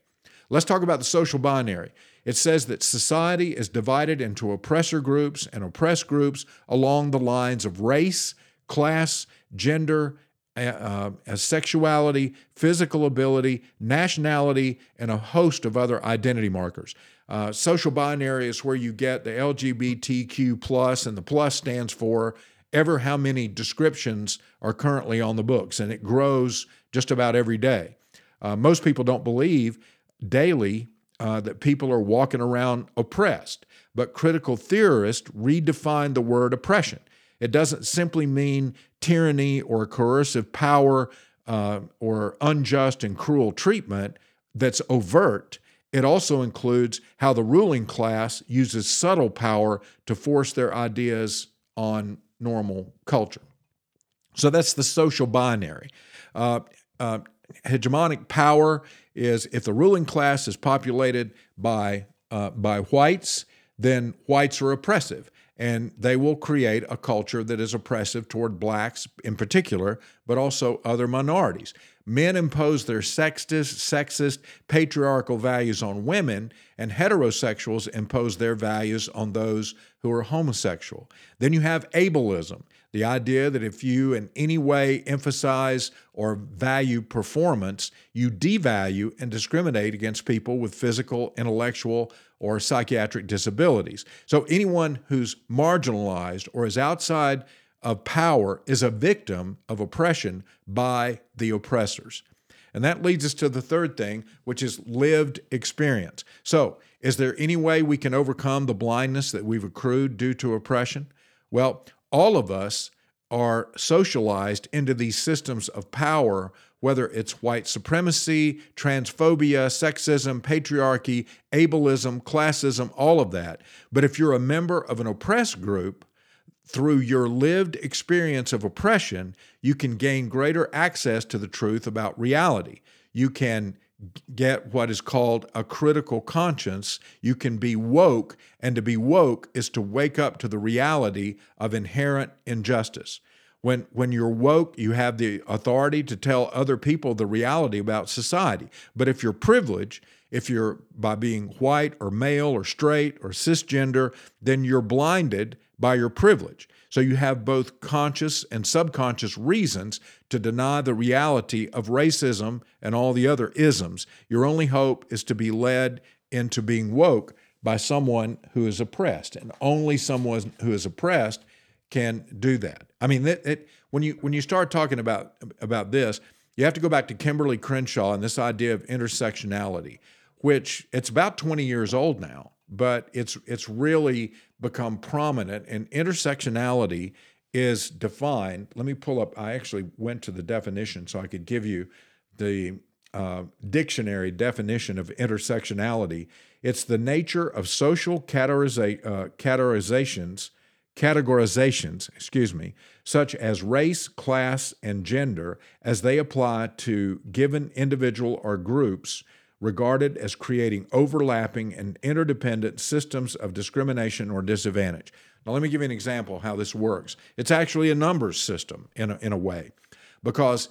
Let's talk about the social binary. It says that society is divided into oppressor groups and oppressed groups along the lines of race, class, gender, uh, uh, sexuality, physical ability, nationality, and a host of other identity markers. Uh, social binary is where you get the LGBTQ plus, and the plus stands for ever how many descriptions are currently on the books, and it grows just about every day. Uh, most people don't believe daily uh, that people are walking around oppressed, but critical theorists redefine the word oppression. It doesn't simply mean tyranny or coercive power uh, or unjust and cruel treatment that's overt. It also includes how the ruling class uses subtle power to force their ideas on normal culture. So that's the social binary. Uh, uh, hegemonic power is if the ruling class is populated by uh, by whites, then whites are oppressive, and they will create a culture that is oppressive toward blacks in particular, but also other minorities. Men impose their sexist, sexist, patriarchal values on women, and heterosexuals impose their values on those who are homosexual. Then you have ableism, the idea that if you in any way emphasize or value performance, you devalue and discriminate against people with physical, intellectual, or psychiatric disabilities. So anyone who's marginalized or is outside of power is a victim of oppression by the oppressors. And that leads us to the third thing, which is lived experience. So, is there any way we can overcome the blindness that we've accrued due to oppression? Well, all of us are socialized into these systems of power, whether it's white supremacy, transphobia, sexism, patriarchy, ableism, classism, all of that. But if you're a member of an oppressed group, through your lived experience of oppression, you can gain greater access to the truth about reality. You can get what is called a critical conscience. You can be woke, and to be woke is to wake up to the reality of inherent injustice. When, when you're woke, you have the authority to tell other people the reality about society. But if you're privileged, if you're by being white or male or straight or cisgender, then you're blinded by your privilege. So you have both conscious and subconscious reasons to deny the reality of racism and all the other isms. Your only hope is to be led into being woke by someone who is oppressed, and only someone who is oppressed can do that. I mean, it, it, when you when you start talking about about this, you have to go back to Kimberlé Crenshaw and this idea of intersectionality, which it's about 20 years old now, but it's it's really become prominent. And intersectionality is defined. Let me pull up. I actually went to the definition so I could give you the uh, dictionary definition of intersectionality. It's the nature of social categoriza- uh, categorizations, categorizations, excuse me, such as race, class, and gender, as they apply to given individual or groups regarded as creating overlapping and interdependent systems of discrimination or disadvantage. Now, let me give you an example how this works. It's actually a numbers system in a, in a way, because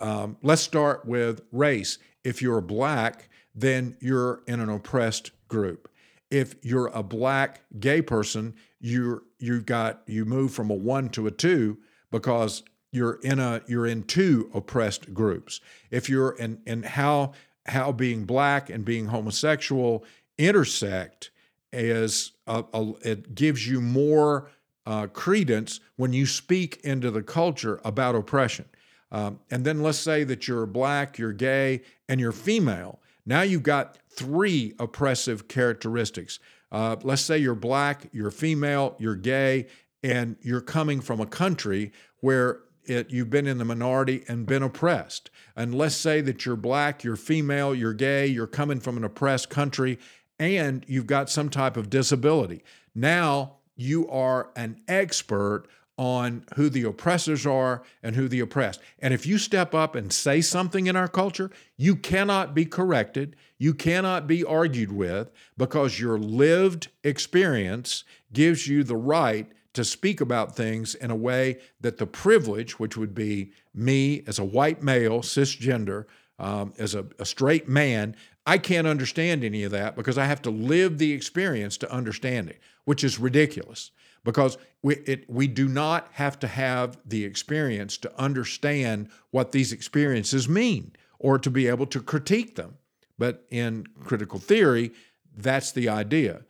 um, let's start with race. If you're black, then you're in an oppressed group. If you're a black gay person, you're you've got you move from a one to a two because you're in a you're in two oppressed groups. If you're in in how how being black and being homosexual intersect is a, a, it gives you more uh, credence when you speak into the culture about oppression. Um, and then let's say that you're black, you're gay, and you're female. Now you've got three oppressive characteristics. Uh, let's say you're black, you're female, you're gay, and you're coming from a country where it, you've been in the minority and been oppressed. And let's say that you're black, you're female, you're gay, you're coming from an oppressed country, and you've got some type of disability. Now you are an expert on who the oppressors are and who the oppressed. And if you step up and say something in our culture, you cannot be corrected, you cannot be argued with because your lived experience gives you the right to speak about things in a way that the privilege, which would be me as a white male, cisgender, um, as a, a straight man, I can't understand any of that because I have to live the experience to understand it, which is ridiculous because we, it, we do not have to have the experience to understand what these experiences mean or to be able to critique them. But in critical theory, that's the idea.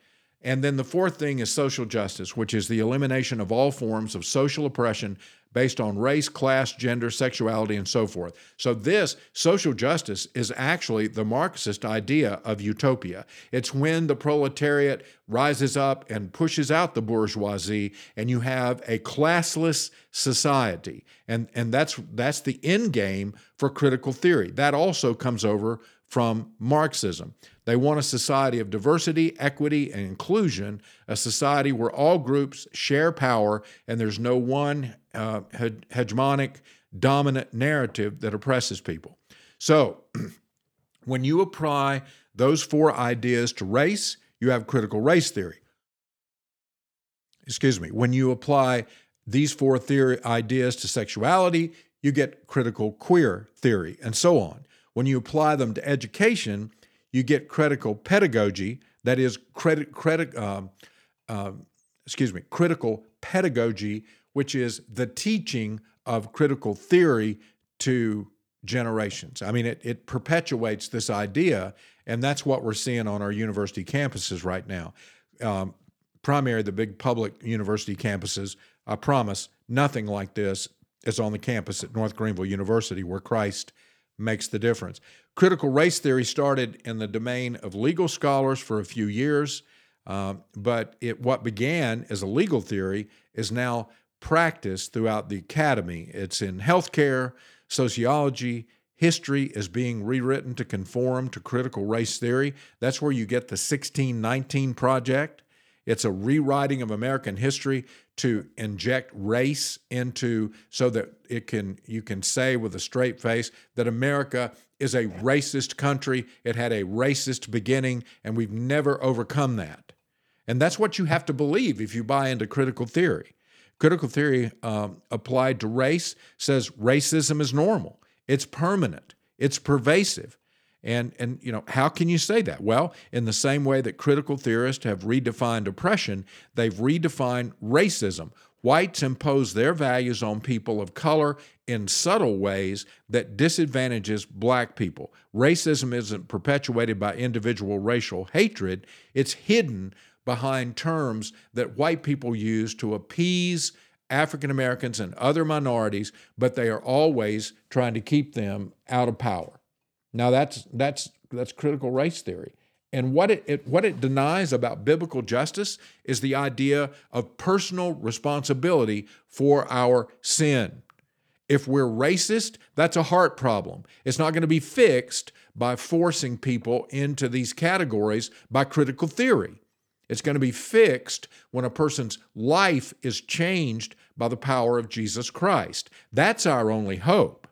And then the fourth thing is social justice, which is the elimination of all forms of social oppression based on race, class, gender, sexuality, and so forth. So, this social justice is actually the Marxist idea of utopia. It's when the proletariat rises up and pushes out the bourgeoisie, and you have a classless society. And, and that's, that's the end game for critical theory. That also comes over from Marxism. They want a society of diversity, equity, and inclusion, a society where all groups share power and there's no one uh, hegemonic, dominant narrative that oppresses people. So, *clears throat* when you apply those four ideas to race, you have critical race theory. Excuse me. When you apply these four theory ideas to sexuality, you get critical queer theory, and so on. When you apply them to education, you get critical pedagogy, that is, credit, credit, um, uh, excuse me, critical pedagogy, which is the teaching of critical theory to generations. I mean, it, it perpetuates this idea, and that's what we're seeing on our university campuses right now. Um, primary, the big public university campuses, I promise nothing like this is on the campus at North Greenville University, where Christ makes the difference. Critical race theory started in the domain of legal scholars for a few years, um, but it, what began as a legal theory is now practiced throughout the academy. It's in healthcare, sociology, history is being rewritten to conform to critical race theory. That's where you get the 1619 Project. It's a rewriting of American history to inject race into so that it can you can say with a straight face that America is a racist country. It had a racist beginning and we've never overcome that. And that's what you have to believe if you buy into critical theory. Critical theory um, applied to race says racism is normal, it's permanent, it's pervasive. And, and you know how can you say that? Well, in the same way that critical theorists have redefined oppression, they've redefined racism. Whites impose their values on people of color in subtle ways that disadvantages black people. Racism isn't perpetuated by individual racial hatred, it's hidden behind terms that white people use to appease African Americans and other minorities, but they are always trying to keep them out of power. Now that's that's that's critical race theory. And what it, it, what it denies about biblical justice is the idea of personal responsibility for our sin. If we're racist, that's a heart problem. It's not going to be fixed by forcing people into these categories by critical theory. It's going to be fixed when a person's life is changed by the power of Jesus Christ. That's our only hope.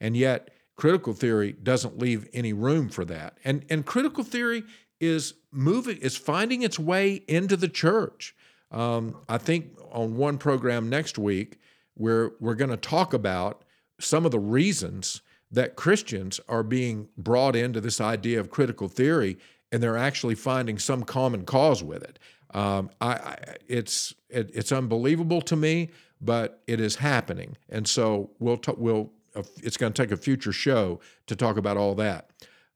And yet, critical theory doesn't leave any room for that. And, and critical theory is moving, is finding its way into the church. Um, I think on one program next week, we're, we're going to talk about some of the reasons that Christians are being brought into this idea of critical theory and they're actually finding some common cause with it. Um, I, I, it's it, it's unbelievable to me, but it is happening, and so we'll t- we'll uh, it's going to take a future show to talk about all that.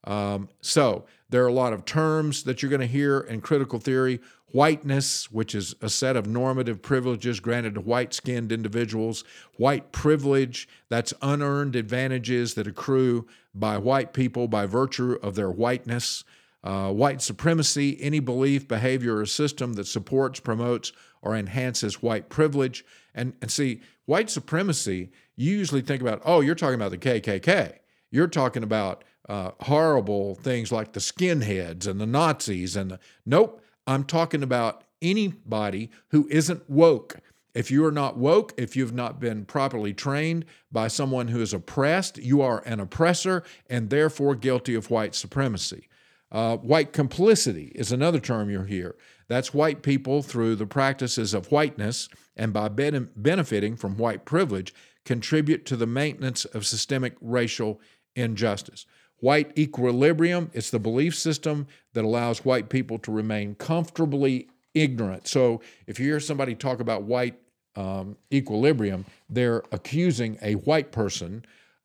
Um, so there are a lot of terms that you're going to hear in critical theory. Whiteness, which is a set of normative privileges granted to white skinned individuals. White privilege, that's unearned advantages that accrue by white people by virtue of their whiteness. Uh, white supremacy, any belief, behavior, or system that supports, promotes, or enhances white privilege. And, and see, white supremacy, you usually think about, oh, you're talking about the KKK. You're talking about uh, horrible things like the skinheads and the Nazis and the. Nope, I'm talking about anybody who isn't woke. If you are not woke, if you've not been properly trained by someone who is oppressed, you are an oppressor and therefore guilty of white supremacy. Uh, white complicity is another term you'll hear. That's white people through the practices of whiteness and by ben- benefiting from white privilege contribute to the maintenance of systemic racial injustice. White equilibrium is the belief system that allows white people to remain comfortably ignorant. So if you hear somebody talk about white um, equilibrium, they're accusing a white person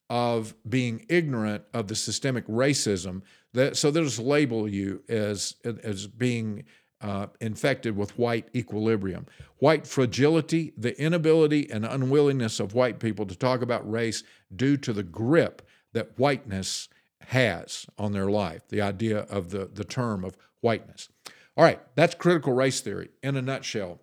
of being ignorant of the systemic racism. That, so they'll just label you as, as being uh, infected with white equilibrium. White fragility, the inability and unwillingness of white people to talk about race due to the grip that whiteness has on their life, the idea of the, the term of whiteness. All right, that's critical race theory in a nutshell.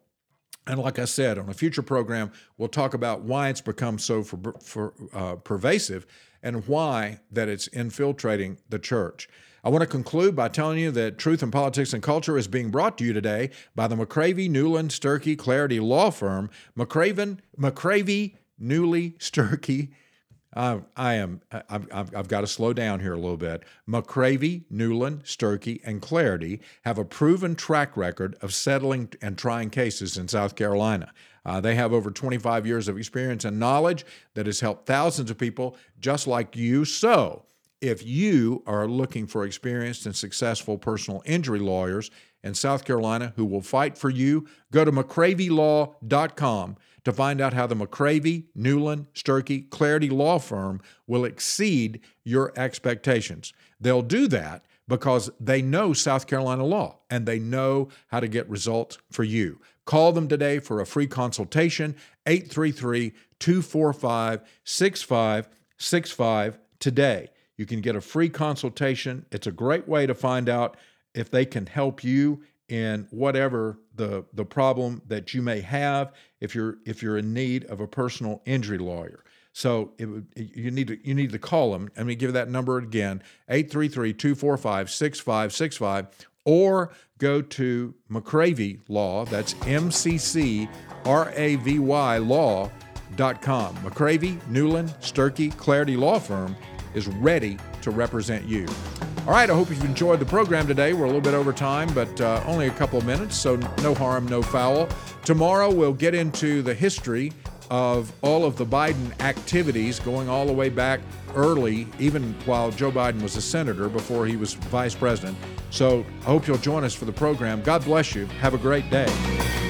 And like I said, on a future program, we'll talk about why it's become so for, for, uh, pervasive and why that it's infiltrating the church. I want to conclude by telling you that Truth in Politics and Culture is being brought to you today by the McCravy, Newland, Sturkey, Clarity Law Firm. McCraven, McCravy, Newly, Sturkey, I, am. I've, I've, got to slow down here a little bit. McCravy, Newland, Sturkey, and Clarity have a proven track record of settling and trying cases in South Carolina. Uh, they have over 25 years of experience and knowledge that has helped thousands of people just like you. So, if you are looking for experienced and successful personal injury lawyers in South Carolina who will fight for you, go to McCravyLaw.com to find out how the McCravy, Newland, Sturkey, Clarity Law Firm will exceed your expectations. They'll do that because they know South Carolina law and they know how to get results for you. Call them today for a free consultation, 833 245 6565 today. You can get a free consultation. It's a great way to find out if they can help you in whatever the the problem that you may have if you're if you're in need of a personal injury lawyer. So it, you need to you need to call them. Let me give that number again: 833-245-6565 or go to McCravy Law, that's M C C R A V Y law.com. McCravy, Newland, Sturkey, Clarity Law Firm is ready to represent you. All right, I hope you've enjoyed the program today. We're a little bit over time, but uh, only a couple of minutes, so no harm, no foul. Tomorrow, we'll get into the history of all of the Biden activities going all the way back early, even while Joe Biden was a senator before he was vice president. So I hope you'll join us for the program. God bless you. Have a great day.